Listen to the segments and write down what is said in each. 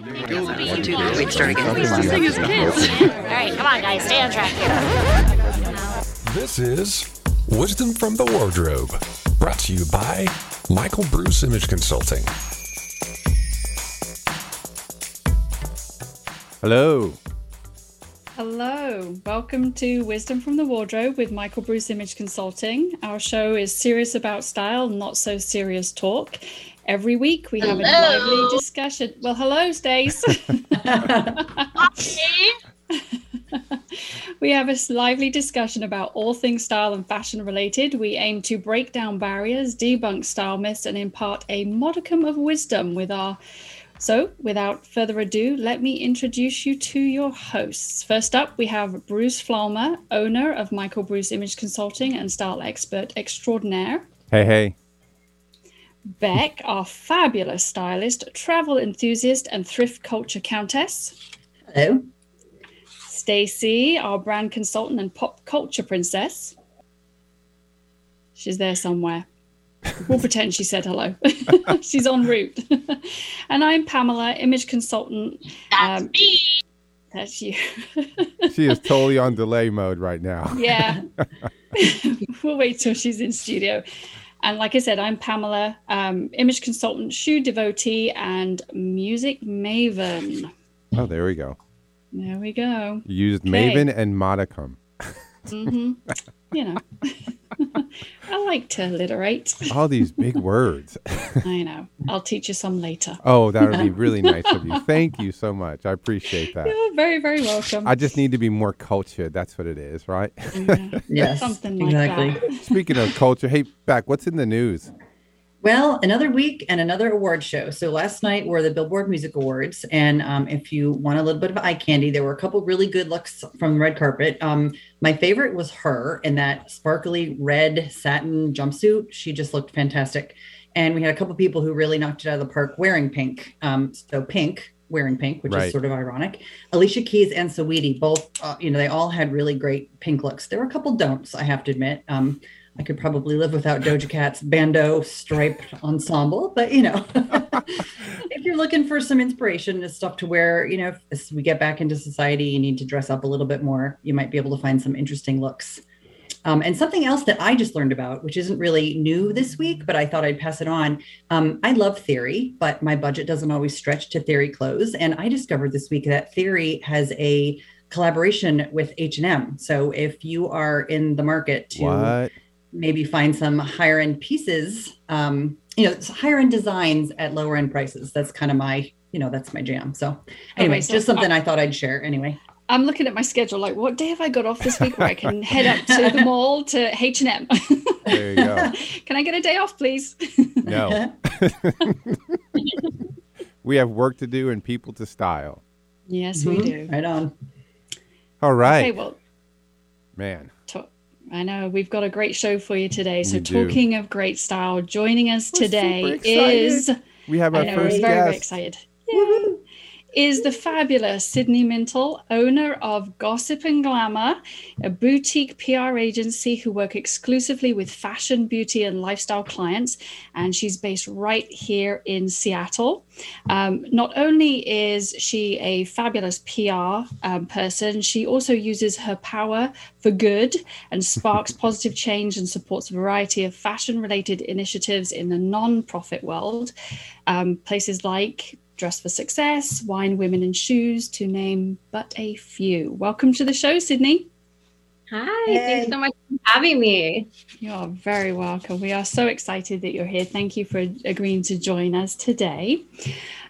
One, two, three. Wait, start again. All right, come on, guys, stay on track here. This is Wisdom from the Wardrobe, brought to you by Michael Bruce Image Consulting. Hello. Hello, welcome to Wisdom from the Wardrobe with Michael Bruce Image Consulting. Our show is serious about style, not so serious talk. Every week we have a lively discussion. Well, hello, Stace. we have a lively discussion about all things style and fashion related. We aim to break down barriers, debunk style myths, and impart a modicum of wisdom with our so, without further ado, let me introduce you to your hosts. First up, we have Bruce Flaumer, owner of Michael Bruce Image Consulting and style expert extraordinaire. Hey, hey. Beck, our fabulous stylist, travel enthusiast, and thrift culture countess. Hello. Stacy, our brand consultant and pop culture princess. She's there somewhere. We'll pretend she said hello. She's en route. and I'm Pamela, image consultant. That's Um, me. That's you. She is totally on delay mode right now. yeah. we'll wait till she's in studio. And like I said, I'm Pamela, um, image consultant, shoe devotee, and music maven. Oh, there we go. There we go. You used Okay. Maven and modicum. hmm you know, I like to alliterate. All these big words. I know. I'll teach you some later. Oh, that would be really nice of you. Thank you so much. I appreciate that. You're very, very welcome. I just need to be more cultured. That's what it is, right? Yeah, Yes. Something like exactly. that. Speaking of culture, hey, back, what's in the news? Well, another week and another award show. So last night were the Billboard Music Awards, and um, if you want a little bit of eye candy, there were a couple really good looks from the red carpet. Um, my favorite was her in that sparkly red satin jumpsuit. She just looked fantastic, and we had a couple people who really knocked it out of the park wearing pink. Um, so pink. Wearing pink, which Right. is sort of ironic. Alicia Keys and Saweetie, both, uh, you know, they all had really great pink looks. There were a couple don'ts, I have to admit. Um, I could probably live without Doja Cat's bandeau striped ensemble, but you know, if you're looking for some inspiration and stuff to wear, you know, if as we get back into society, you need to dress up a little bit more. You might be able to find some interesting looks. Um, and something else that I just learned about, which isn't really new this week, but I thought I'd pass it on. Um, I love Theory, but my budget doesn't always stretch to Theory clothes. And I discovered this week that Theory has a collaboration with H&M. So if you are in the market to What? Maybe find some higher end pieces um you know higher end designs at lower end prices that's kind of my you know that's my jam so anyway Okay, so just something i thought i'd share anyway I'm looking at my schedule. Like, what day have I got off this week where I can head up to the mall to H and M? There you go. Can I get a day off, please? No. we have work to do and people to style. yes, we Mhm. do. right on All right. Okay, well, Man. I know we've got a great show for you today. So, talking of great style, joining us We're today is We have our I know, first very, very guest. excited. Is the fabulous Sydney Mintle, owner of Gossip and Glamour, a boutique PR agency who work exclusively with fashion, beauty, and lifestyle clients. And she's based right here in Seattle. Um, not only is she a fabulous PR um, person, she also uses her power for good and sparks positive change and supports a variety of fashion related initiatives in the non profit world. Um, places like Dress for Success, Wine, Women, and Shoes, to name but a few. Welcome to the show, Sydney. Hi, Yay. thanks so much for having me. You're very welcome. We are so excited that you're here. Thank you for agreeing to join us today.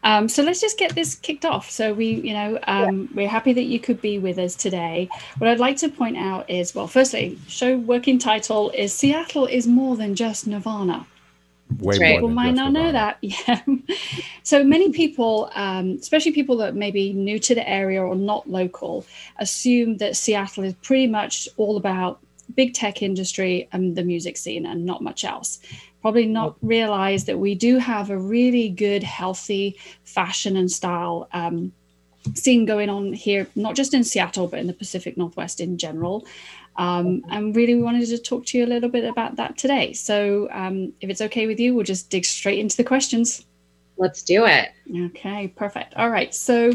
Um, so let's just get this kicked off. So we, you know, um, we're happy that you could be with us today. What I'd like to point out is, well, firstly, show working title is Seattle is more than just Nirvana. Way right. more People than might just not know that. Yeah. so many people, um, especially people that may be new to the area or not local, assume that Seattle is pretty much all about big tech industry and the music scene and not much else. Probably not realize that we do have a really good, healthy fashion and style um, scene going on here, not just in Seattle, but in the Pacific Northwest in general. Um, and really, we wanted to talk to you a little bit about that today. So, um, if it's okay with you, we'll just dig straight into the questions. Let's do it. Okay, perfect. All right. So,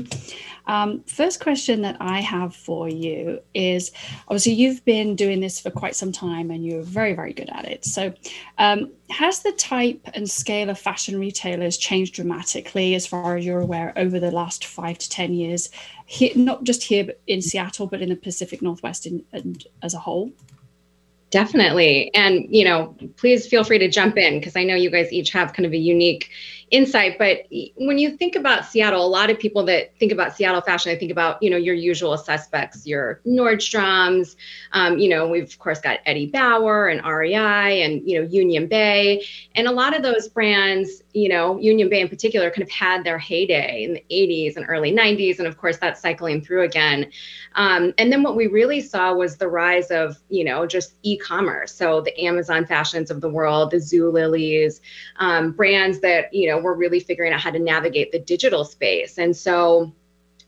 um, first question that I have for you is obviously you've been doing this for quite some time and you're very, very good at it. So, um, has the type and scale of fashion retailers changed dramatically as far as you're aware over the last five to 10 years, here, not just here in Seattle, but in the Pacific Northwest in, and as a whole? Definitely. And, you know, please feel free to jump in because I know you guys each have kind of a unique insight. But when you think about Seattle, a lot of people that think about Seattle fashion, I think about, you know, your usual suspects, your Nordstroms. Um, you know, we've of course got Eddie Bauer and REI and, you know, Union Bay. And a lot of those brands, you know, Union Bay in particular, kind of had their heyday in the 80s and early 90s. And of course, that's cycling through again. Um, and then what we really saw was the rise of, you know, just e commerce. So the Amazon fashions of the world, the Zulily's, um, brands that, you know, were really figuring out how to navigate the digital space. And so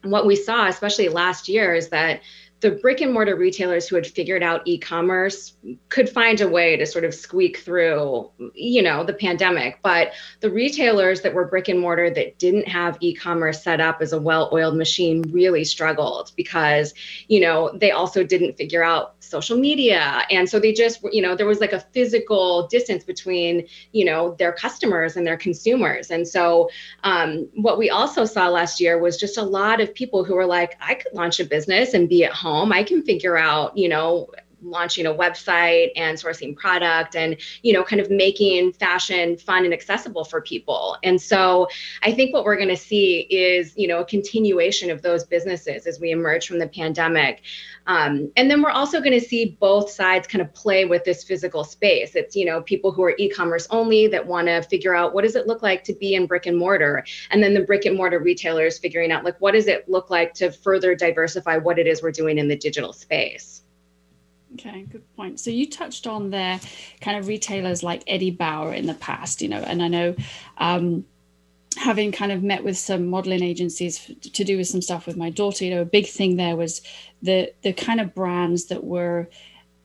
what we saw, especially last year, is that the brick and mortar retailers who had figured out e-commerce could find a way to sort of squeak through you know the pandemic. But the retailers that were brick and mortar that didn't have e-commerce set up as a well-oiled machine really struggled because you know they also didn't figure out social media. And so they just you know there was like a physical distance between you know their customers and their consumers. And so um, what we also saw last year was just a lot of people who were like i could launch a business and be at home home, I can figure out, you know, launching a website and sourcing product and you know kind of making fashion fun and accessible for people. And so i think what we're going to see is you know a continuation of those businesses as we emerge from the pandemic. Um, and then we're also going to see both sides kind of play with this physical space. It's you know people who are e-commerce only that want to figure out what does it look like to be in brick and mortar. And then the brick and mortar retailers figuring out like what does it look like to further diversify what it is we're doing in the digital space Okay, good point. So you touched on their kind of retailers like Eddie Bauer in the past, you know, and I know um, having kind of met with some modeling agencies to do with some stuff with my daughter, you know, a big thing there was the the kind of brands that were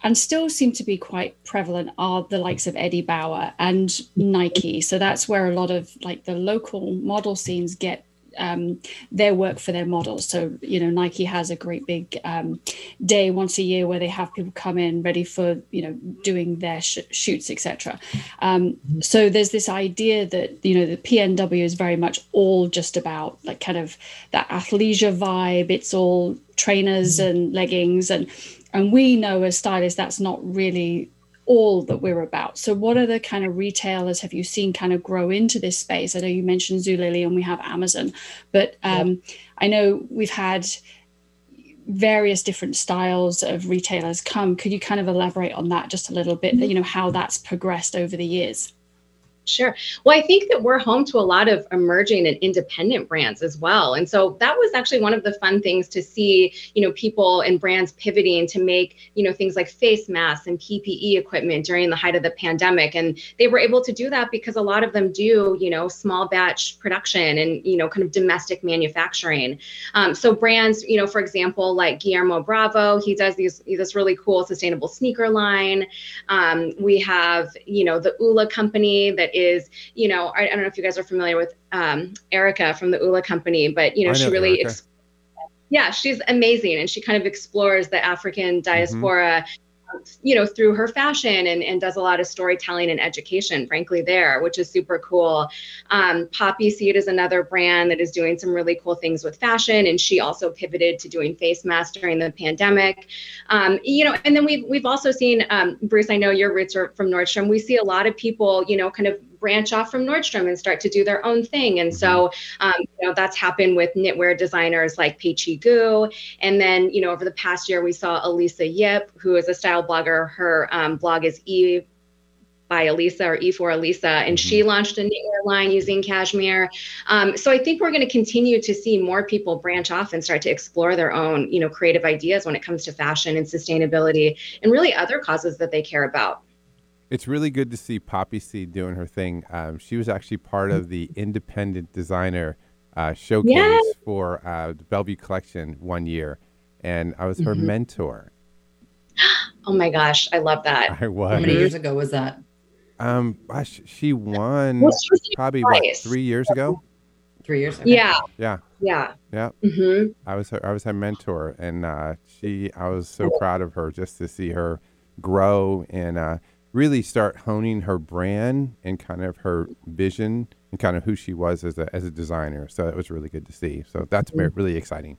and still seem to be quite prevalent are the likes of Eddie Bauer and Nike. So that's where a lot of like the local model scenes get um, their work for their models. So, you know, Nike has a great big um, day once a year where they have people come in ready for, you know, doing their sh- shoots, etc. Um, so there's this idea that, you know, the PNW is very much all just about like kind of that athleisure vibe. It's all trainers and leggings and and we know as stylists that's not really all that we're about. So, what are the kind of retailers have you seen kind of grow into this space? I know you mentioned Zulily and we have Amazon, but um, yeah. I know we've had various different styles of retailers come. Could you kind of elaborate on that just a little bit? You know how that's progressed over the years. Sure. Well, I think that we're home to a lot of emerging and independent brands as well. And so that was actually one of the fun things to see, you know, people and brands pivoting to make, you know, things like face masks and PPE equipment during the height of the pandemic. And they were able to do that because a lot of them do, you know, small batch production and, you know, kind of domestic manufacturing. Um, so brands, you know, for example, like Guillermo Bravo, he does these this really cool sustainable sneaker line. Um, we have, you know, the Ula company that is, you know, I, I, don't know if you guys are familiar with um, Erica from the Ula company, but you know, know she really, ex- yeah, she's amazing, and she kind of explores the African mm-hmm. diaspora. Mm-hmm you know through her fashion and, and does a lot of storytelling and education frankly there which is super cool. Um, poppy seed is another brand that is doing some really cool things with fashion and she also pivoted to doing face masks during the pandemic. Um, you know and then we've, we've also seen um, bruce i know your roots are from nordstrom. We see a lot of people you know kind of branch off from Nordstrom and start to do their own thing. And so, mm-hmm. um, you know, that's happened with knitwear designers like Peachy Gu. And then, you know, over the past year, we saw Elisa Yip, who is a style blogger. Her um, blog is E by Elisa or E for Elisa, and mm-hmm. she launched a knitwear line using cashmere. Um, so I think we're going to continue to see more people branch off and start to explore their own, you know, creative ideas when it comes to fashion and sustainability and really other causes that they care about it's really good to see Poppy Seed doing her thing. Um, she was actually part of the independent designer uh, showcase yes. for uh, the Bellevue collection one year, and I was her mm-hmm. mentor. Oh my gosh, I love that. I was. How many years ago was that? Um, gosh, she won probably what three years ago. Three years. ago. Yeah, Yeah, yeah. yeah. hmm I was her, I was her mentor, and uh, she I was so proud of her just to see her grow and uh, really start honing her brand and kind of her vision and kind of who she was as a as a designer. So it was really good to see. So that's very, really exciting.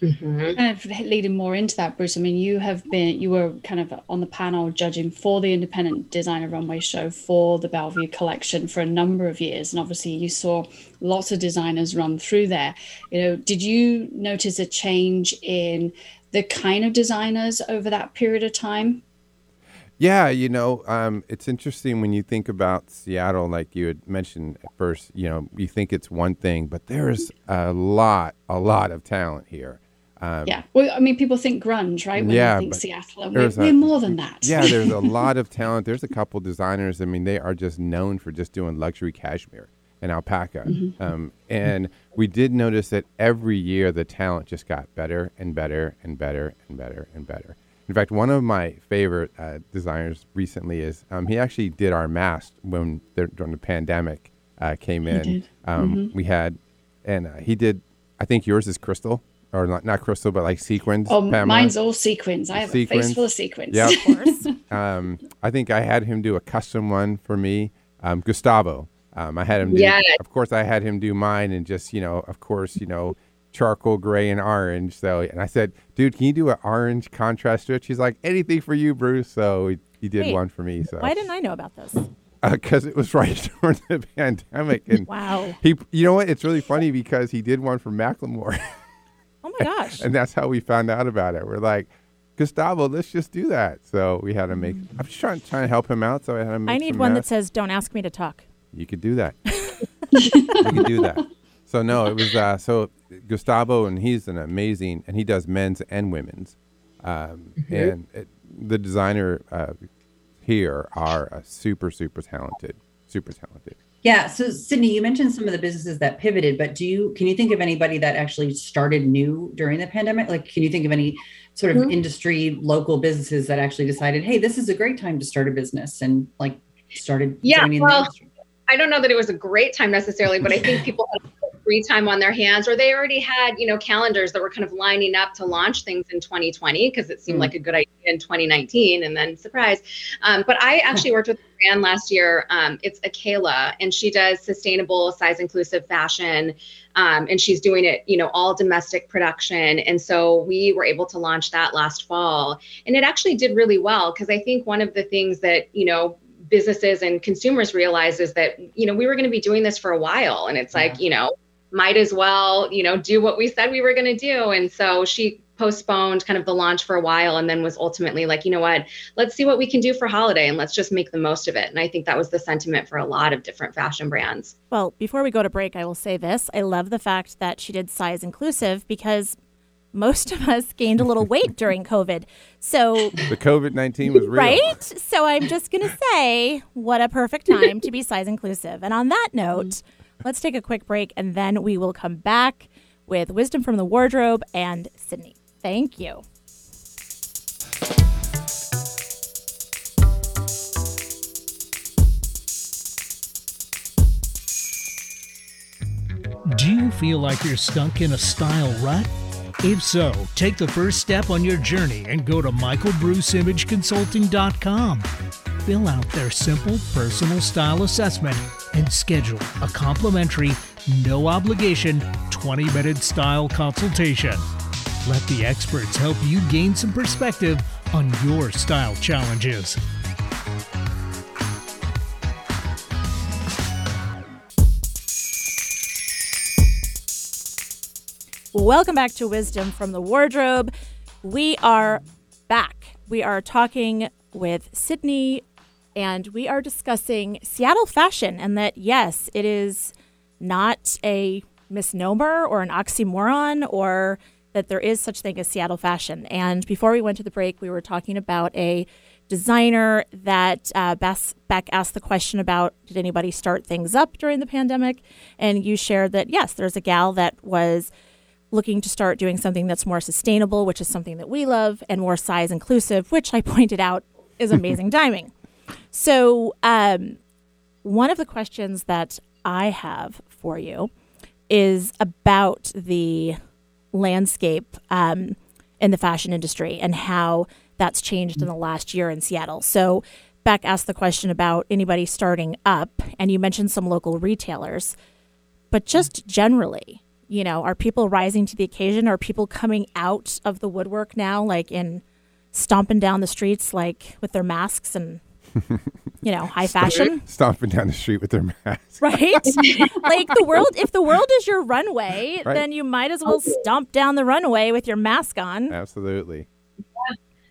hmm kind of leading more into that, Bruce. I mean, you have been, you were kind of on the panel judging for the Independent Designer Runway Show for the Bellevue collection for a number of years, and obviously you saw lots of designers run through there. You know, did you notice a change in the kind of designers over that period of time? Yeah, you know, um, it's interesting when you think about Seattle, like you had mentioned at first, you know, you think it's one thing, but there's a lot, a lot of talent here. Um, Yeah. Well, I mean, people think grunge, right? When Yeah, think Seattle, and we're, a- we're more than that. Yeah, there's a lot of talent. There's a couple designers. I mean, they are just known for just doing luxury cashmere and alpaca. Um, and we did notice that every year the talent just got better and better and better and better and better. In fact, one of my favorite uh, designers recently is um, he actually did our mask when during the pandemic uh, came in. did. Um, We had, and uh, he did. I think yours is crystal, or not not crystal, but like sequins. Oh, Pamela. mine's all sequins. I have a face full of sequins. Yeah. Of course. Um, I think I had him do a custom one for me, um, Gustavo. Um, I had him do, Yes. of course, I had him do mine and just, you know, of course, you know, charcoal gray and orange. So, and I said, dude, can you do an orange contrast stitch? He's like, anything for you, Bruce. So he, he did Wait, one for me. So, Why didn't I know about this? because it was right during the pandemic. And Wow. he, you know what? It's really funny because he did one for Macklemore. Oh my gosh. and that's how we found out about it. We're like, Gustavo, let's just do that. So we had to make. I'm just trying trying to help him out. So I had to make. I need one that says, "Don't ask me to talk." You could do that. you could do that. So no, it was uh, so Gustavo, and he's an amazing, and he does men's and women's, um, and it, the designer uh, here are uh, super super talented, super talented. Yeah. So Sydney, you mentioned some of the businesses that pivoted, but do you can you think of anybody that actually started new during the pandemic? Like, can you think of any sort of Mhm. industry local businesses that actually decided, hey, this is a great time to start a business and like started Yeah, joining well, the industry? I don't know that it was a great time necessarily, but I think people had free time on their hands, or they already had, you know, calendars that were kind of lining up to launch things in 2020 because it seemed Mm. like a good idea in 2019, and then surprise. Um, but I actually worked with a brand last year. Um, it's Akela, and she does sustainable, size inclusive fashion, um, and she's doing it, you know, all domestic production. And so we were able to launch that last fall, and it actually did really well because I think one of the things that you know businesses and consumers realize is that you know we were going to be doing this for a while and it's like you know might as well you know do what we said we were going to do and so she postponed kind of the launch for a while and then was ultimately like you know what let's see what we can do for holiday and let's just make the most of it and i think that was the sentiment for a lot of different fashion brands Well, before we go to break, I will say this. I love the fact that she did size inclusive because most of us gained a little weight during COVID. So, The COVID nineteen was real. right? So, I'm just going to say what a perfect time to be size inclusive. And on that note, mm-hmm. Let's take a quick break and then we will come back with wisdom from the wardrobe and Sydney. Thank you. Do you feel like you're stuck in a style rut? If so, take the first step on your journey and go to michaelbruceimageconsulting.com. Fill out their simple personal style assessment and schedule a complimentary, no obligation 20 minute style consultation. Let the experts help you gain some perspective on your style challenges. Welcome back to Wisdom from the Wardrobe. We are back. We are talking with Sydney and we are discussing Seattle fashion and that, yes, it is not a misnomer or an oxymoron or that there is such thing as Seattle fashion. And before we went to the break, we were talking about a designer that uh, Beck asked the question about did anybody start things up during the pandemic? And you shared that, yes, there's a gal that was looking to start doing something that's more sustainable, which is something that we love, and more size inclusive, which I pointed out is amazing timing. So, um, one of the questions that I have for you is about the landscape um, in the fashion industry and how that's changed in the last year in Seattle. So, Beck asked the question about anybody starting up, and you mentioned some local retailers, but just generally, you know, are people rising to the occasion? Are people coming out of the woodwork now, like in stomping down the streets, like with their masks and you know, high fashion. Stomping down the street with their mask. Right? like the world, if the world is your runway, right. then you might as well stomp down the runway with your mask on. Absolutely.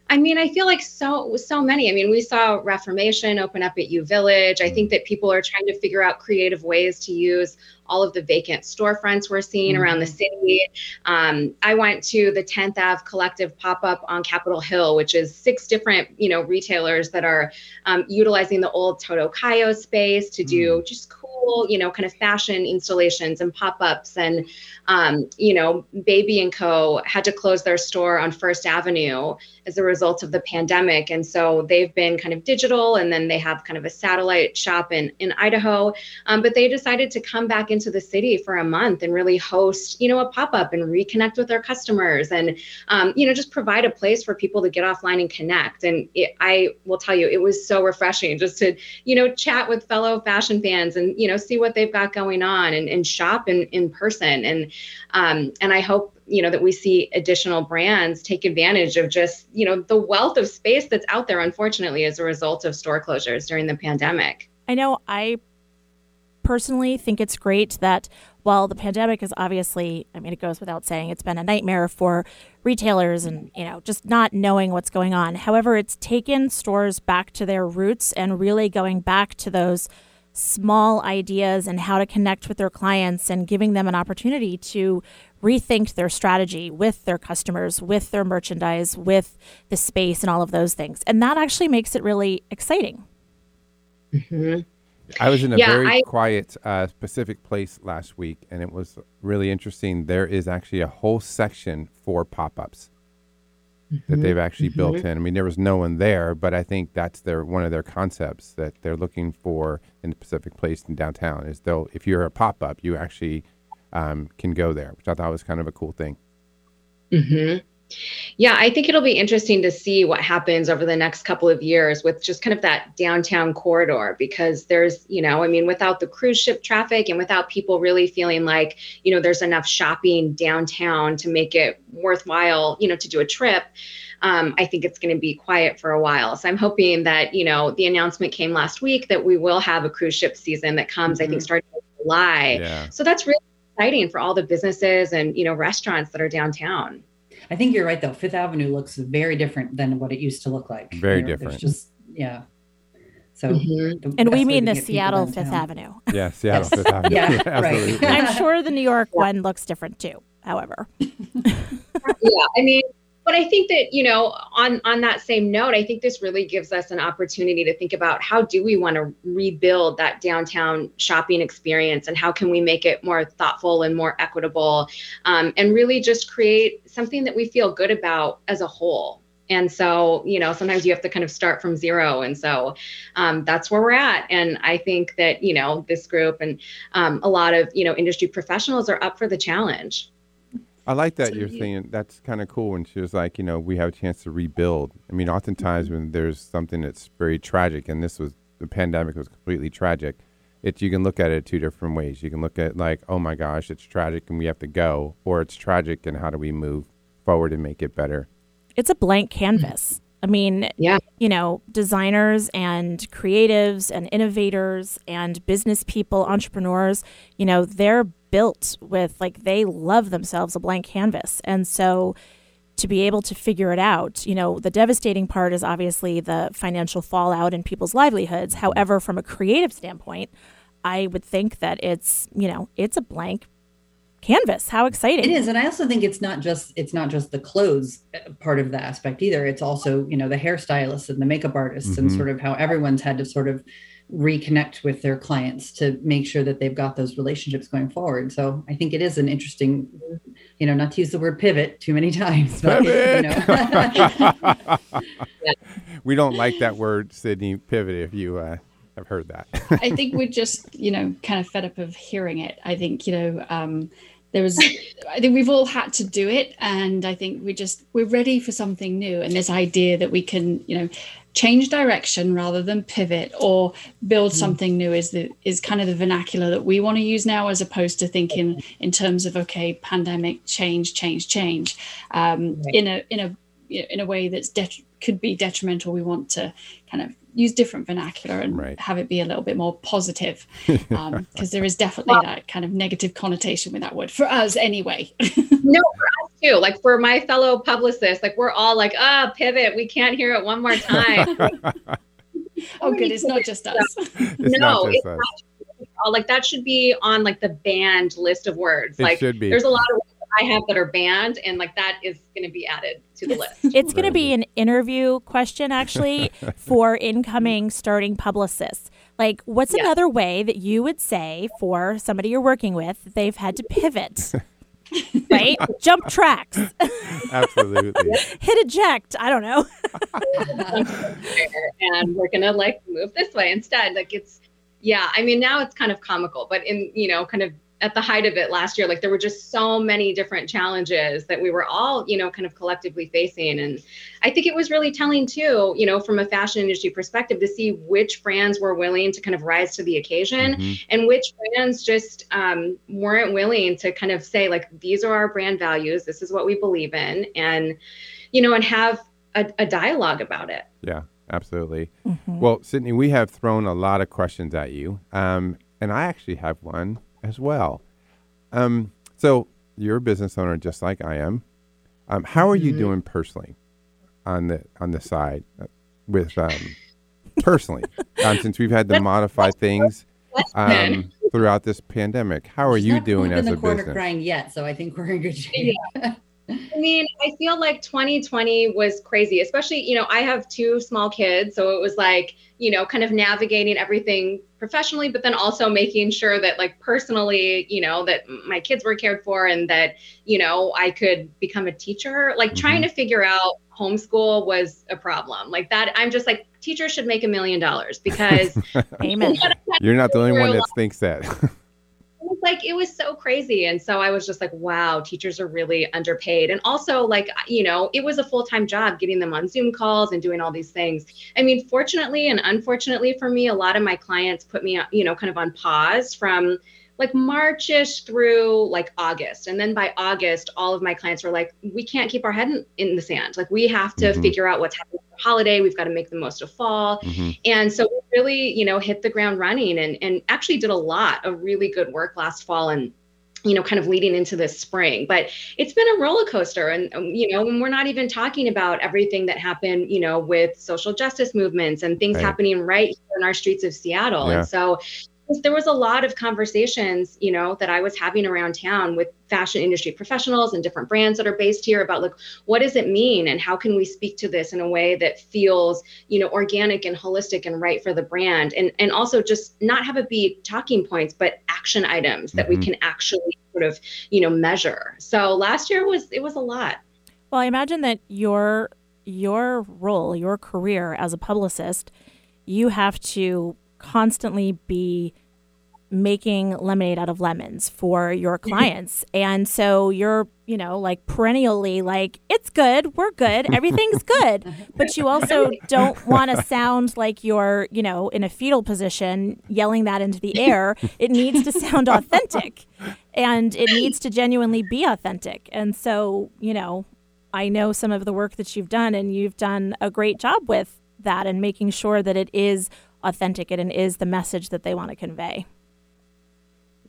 I mean, I feel like so so many. I mean, we saw Reformation open up at U Village. I think that people are trying to figure out creative ways to use all of the vacant storefronts we're seeing mm-hmm. around the city. Um, I went to the 10th Ave Collective pop up on Capitol Hill, which is six different you know retailers that are um, utilizing the old Totokaelo space to do mm. just cool you know kind of fashion installations and pop ups. And um, you know, Baby and Co. had to close their store on First Avenue as a result of the pandemic, and so they've been kind of digital, and then they have kind of a satellite shop in in Idaho. Um, but they decided to come back into the city for a month and really host, you know, a pop up and reconnect with their customers and, um, you know, just provide a place for people to get offline and connect. And it, I will tell you, it was so refreshing just to, you know, chat with fellow fashion fans and, you know, see what they've got going on and, and shop in, in person. And, um, and I hope you know that we see additional brands take advantage of just you know the wealth of space that's out there unfortunately as a result of store closures during the pandemic i know i personally think it's great that while the pandemic is obviously, I mean, it goes without saying, it's been a nightmare for retailers and, you know, just not knowing what's going on. However, it's taken stores back to their roots and really going back to those small ideas and how to connect with their clients and giving them an opportunity to rethink their strategy with their customers, with their merchandise, with the space, and all of those things. And that actually makes it really exciting. Mm-hmm. I was in a yeah, very I, quiet uh, specific place last week, and it was really interesting. There is actually a whole section for pop-ups mm-hmm, that they've actually mm-hmm. built in. I mean, there was no one there, but I think that's their one of their concepts that they're looking for in the Pacific Place in downtown. Is though if you're a pop-up, you actually um, can go there, which I thought was kind of a cool thing. Mm-hmm. Yeah, I think it'll be interesting to see what happens over the next couple of years with just kind of that downtown corridor because there's, you know, I mean, without the cruise ship traffic and without people really feeling like, you know, there's enough shopping downtown to make it worthwhile, you know, to do a trip. Um, I think it's going to be quiet for a while. So I'm hoping that, you know, the announcement came last week that we will have a cruise ship season that comes, mm-hmm. I think, mm-hmm. starting in July. Yeah. So that's really exciting for all the businesses and, you know, restaurants that are downtown. I think you're right though. Fifth Avenue looks very different than what it used to look like. Very different. just yeah. So, mm-hmm. and we mean the Seattle Fifth Avenue. Yeah, Seattle yes. Fifth Avenue. yeah, right. I'm sure the New York one looks different too. However. yeah, I mean, but I think that you know, on on that same note, I think this really gives us an opportunity to think about how do we want to rebuild that downtown shopping experience, and how can we make it more thoughtful and more equitable, um, and really just create something that we feel good about as a whole. And so, you know, sometimes you have to kind of start from zero. And so um, that's where we're at. And I think that, you know, this group and um, a lot of, you know, industry professionals are up for the challenge. I like that so you're you, saying that's kind of cool when she was like, you know, we have a chance to rebuild. I mean, oftentimes mm-hmm. when there's something that's very tragic, and this was the pandemic was completely tragic, it you can look at it two different ways. You can look at like, oh my gosh, it's tragic and we have to go, or it's tragic and how do we move forward and make it better. It's a blank canvas. Mm. I mean, yeah. you know, designers and creatives and innovators and business people, entrepreneurs, you know, they're built with like they love themselves a blank canvas. And so to be able to figure it out, you know, the devastating part is obviously the financial fallout in people's livelihoods. However, from a creative standpoint, I would think that it's, you know, it's a blank canvas. How exciting. It is. And I also think it's not just it's not just the clothes uh, part of the aspect either. It's also, you know, the hairstylists and the makeup artists mm-hmm. and sort of how everyone's had to sort of reconnect with their clients to make sure that they've got those relationships going forward. So I think it is an interesting, you know, not to use the word pivot too many times, but you know. we don't like that word, Sydney. Pivot. If you uh, have heard that. I think we're just, you know, kind of fed up of hearing it. I think, you know, um, there was, I think we've all had to do it. And I think we just, we're ready for something new. And this idea that we can, you know, change direction rather than pivot or build mm. something new is the is kind of the vernacular that we want to use now as opposed to thinking in terms of okay pandemic change change change. Um, in a in a in a way that's det- could be detrimental we want to kind of use different vernacular and right. have it be a little bit more positive because um, there is definitely well, that kind of negative connotation with that word for us anyway. No for us too. Like for my fellow publicists like we're all like ah oh, pivot. We can't hear it one more time. Oh good. It's not just us. It's no just it's us. Not, like that should be on like the banned list of words. It like should be. there's a lot of I have that are banned, and like that is going to be added to the list. It's going to be an interview question actually for incoming starting publicists. Like, what's yeah. another way that you would say for somebody you're working with they've had to pivot? right? Jump tracks. Absolutely. Hit eject. I don't know. and we're gonna like move this way instead. Like it's yeah, I mean now it's kind of comical, but in you know, kind of at the height of it last year like there were just so many different challenges that we were all you know kind of collectively facing and i think it was really telling too you know from a fashion industry perspective to see which brands were willing to kind of rise to the occasion mm-hmm. and which brands just um, weren't willing to kind of say like these are our brand values this is what we believe in and you know and have a, a dialogue about it yeah absolutely mm-hmm. well sydney we have thrown a lot of questions at you um, and i actually have one as well. Um, so you're a business owner just like I am. Um, how are you mm-hmm. doing personally on the on the side uh, with um, personally um, since we've had to modify things um, throughout this pandemic? How are She's you doing as in the a corner business? crying yet, so I think we're in good shape. I mean, I feel like 2020 was crazy, especially, you know, I have two small kids. So it was like, you know, kind of navigating everything professionally, but then also making sure that, like, personally, you know, that my kids were cared for and that, you know, I could become a teacher. Like, mm-hmm. trying to figure out homeschool was a problem. Like, that, I'm just like, teachers should make a million dollars because. Amen. You're not the only one that thinks that. like it was so crazy and so i was just like wow teachers are really underpaid and also like you know it was a full-time job getting them on zoom calls and doing all these things i mean fortunately and unfortunately for me a lot of my clients put me you know kind of on pause from like Marchish through like August. And then by August, all of my clients were like, we can't keep our head in, in the sand. Like we have to mm-hmm. figure out what's happening holiday. We've got to make the most of fall. Mm-hmm. And so we really, you know, hit the ground running and, and actually did a lot of really good work last fall and you know, kind of leading into this spring. But it's been a roller coaster. And, um, you know, when we're not even talking about everything that happened, you know, with social justice movements and things right. happening right here in our streets of Seattle. Yeah. And so there was a lot of conversations you know that i was having around town with fashion industry professionals and different brands that are based here about like what does it mean and how can we speak to this in a way that feels you know organic and holistic and right for the brand? And and also just not have it be talking points but action items that mm-hmm. we can actually sort of you know measure. So last year was it was a lot. Well i imagine that your your role your career as a publicist you have to constantly be making lemonade out of lemons for your clients. and so you're, you know, like perennially like, it's good, we're good, everything's good. but you also don't want to sound like you're, you know, in a fetal position yelling that into the air. It needs to sound authentic and it needs to genuinely be authentic. And so, you know, I know some of the work that you've done and you've done a great job with that and making sure that it is authentic and is the message that they want to convey.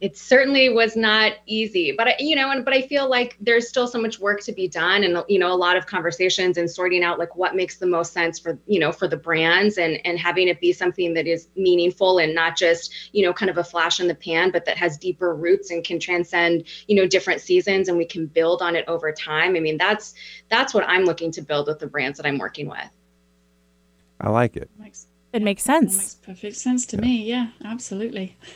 It certainly was not easy but I, you know and but i feel like there's still so much work to be done and you know a lot of conversations and sorting out like what makes the most sense for you know for the brands and and having it be something that is meaningful and not just you know kind of a flash in the pan but that has deeper roots and can transcend you know different seasons and we can build on it over time. I mean that's that's what i'm looking to build with the brands that i'm working with. I like it it makes sense. It makes perfect sense to me. Yeah, absolutely.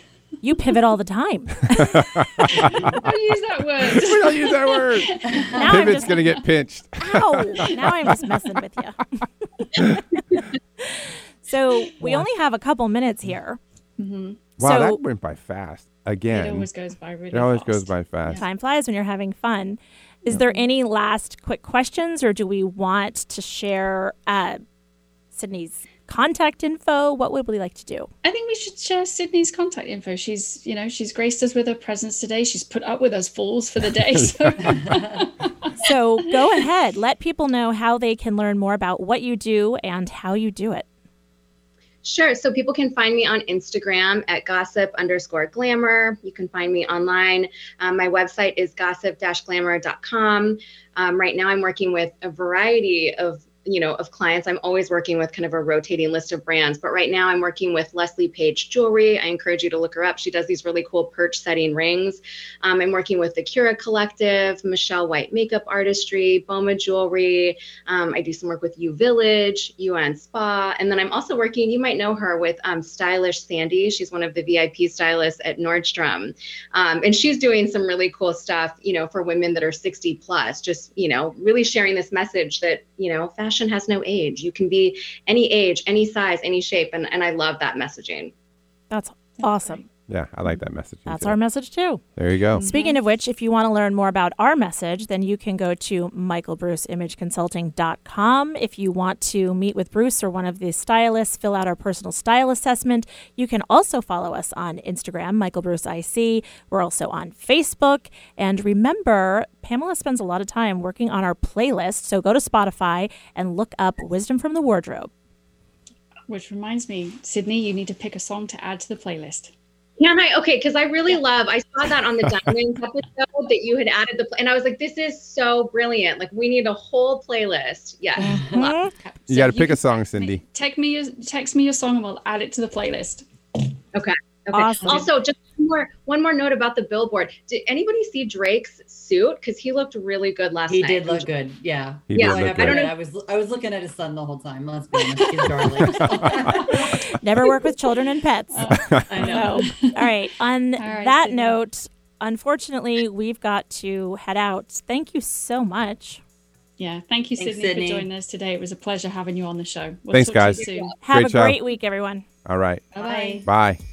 You pivot all the time. Don't use that word. we don't use that word. Now I'm Pivot's just gonna get pinched. Ow! Now I'm just messing with you. so we only have a couple minutes here. Wow, So- that went by fast again. It always goes by really It always fast. goes by fast. Time flies when you're having fun. Is there any last quick questions, or do we want to share uh, Sydney's contact info? What would we like to do? I think we should share Sydney's contact info. She's, you know, she's graced us with her presence today. She's put up with us fools for the day. So So go ahead, let people know how they can learn more about what you do and how you do it. Sure. So people can find me on Instagram at gossip underscore glamour. You can find me online. Um, my website is gossip glamour.com. Um, right now, I'm working with a variety of you know of clients i'm always working with kind of a rotating list of brands. But right now i'm working with leslie page jewelry. I encourage you to look her up. She does these really cool perch setting rings. Um, i'm working with the cura collective michelle white makeup artistry boma jewelry. Um, i do some work with u village un spa. And then i'm also working you might know her with um, stylish sandy. She's one of the vip stylists at nordstrom. Um, and she's doing some really cool stuff you know for women that are 60 plus just you know really sharing this message that you know fashion has no age you can be any age any size any shape and, and i love that messaging That's awesome. Yeah, I like that message. That's too. our message too. There you go. Mm-hmm. Speaking of which, if you want to learn more about our message, then you can go to michaelbruceimageconsulting.com. If you want to meet with Bruce or one of the stylists, fill out our personal style assessment. You can also follow us on Instagram, michaelbruceic. We're also on Facebook. And remember, Pamela spends a lot of time working on our playlist. So go to Spotify and look up Wisdom from the Wardrobe. which reminds me, Sydney, you need to pick a song to add to the playlist. Can I? Okay, because I really love. I saw that on the Diamonds episode that you had added the, and I was like, "This is so brilliant! Like, we need a whole playlist." Yeah, uh-huh. love. You got to pick a song, text me- Cindy. Text me your text me your song and we'll add it to the playlist. Okay. Okay. Awesome. Also, just one more one more note about the billboard. Did anybody see Drake's suit? Because he looked really good last He night. He did look good. Yeah. He Yeah, did I, look I don't know. I was I was looking at his son the whole time. Let's be honest. He's darling. Never work with children and pets. Oh, I know. So, all right. On All right, that Sydney. note, unfortunately, we've got to head out. Thank you so much. Yeah, thank you, Thanks, Sydney, Sydney. for joining us today. It was a pleasure having you on the show. We'll Thanks, talk to you guys. soon. Have Great a show. great week, everyone. All right. Bye bye. Bye.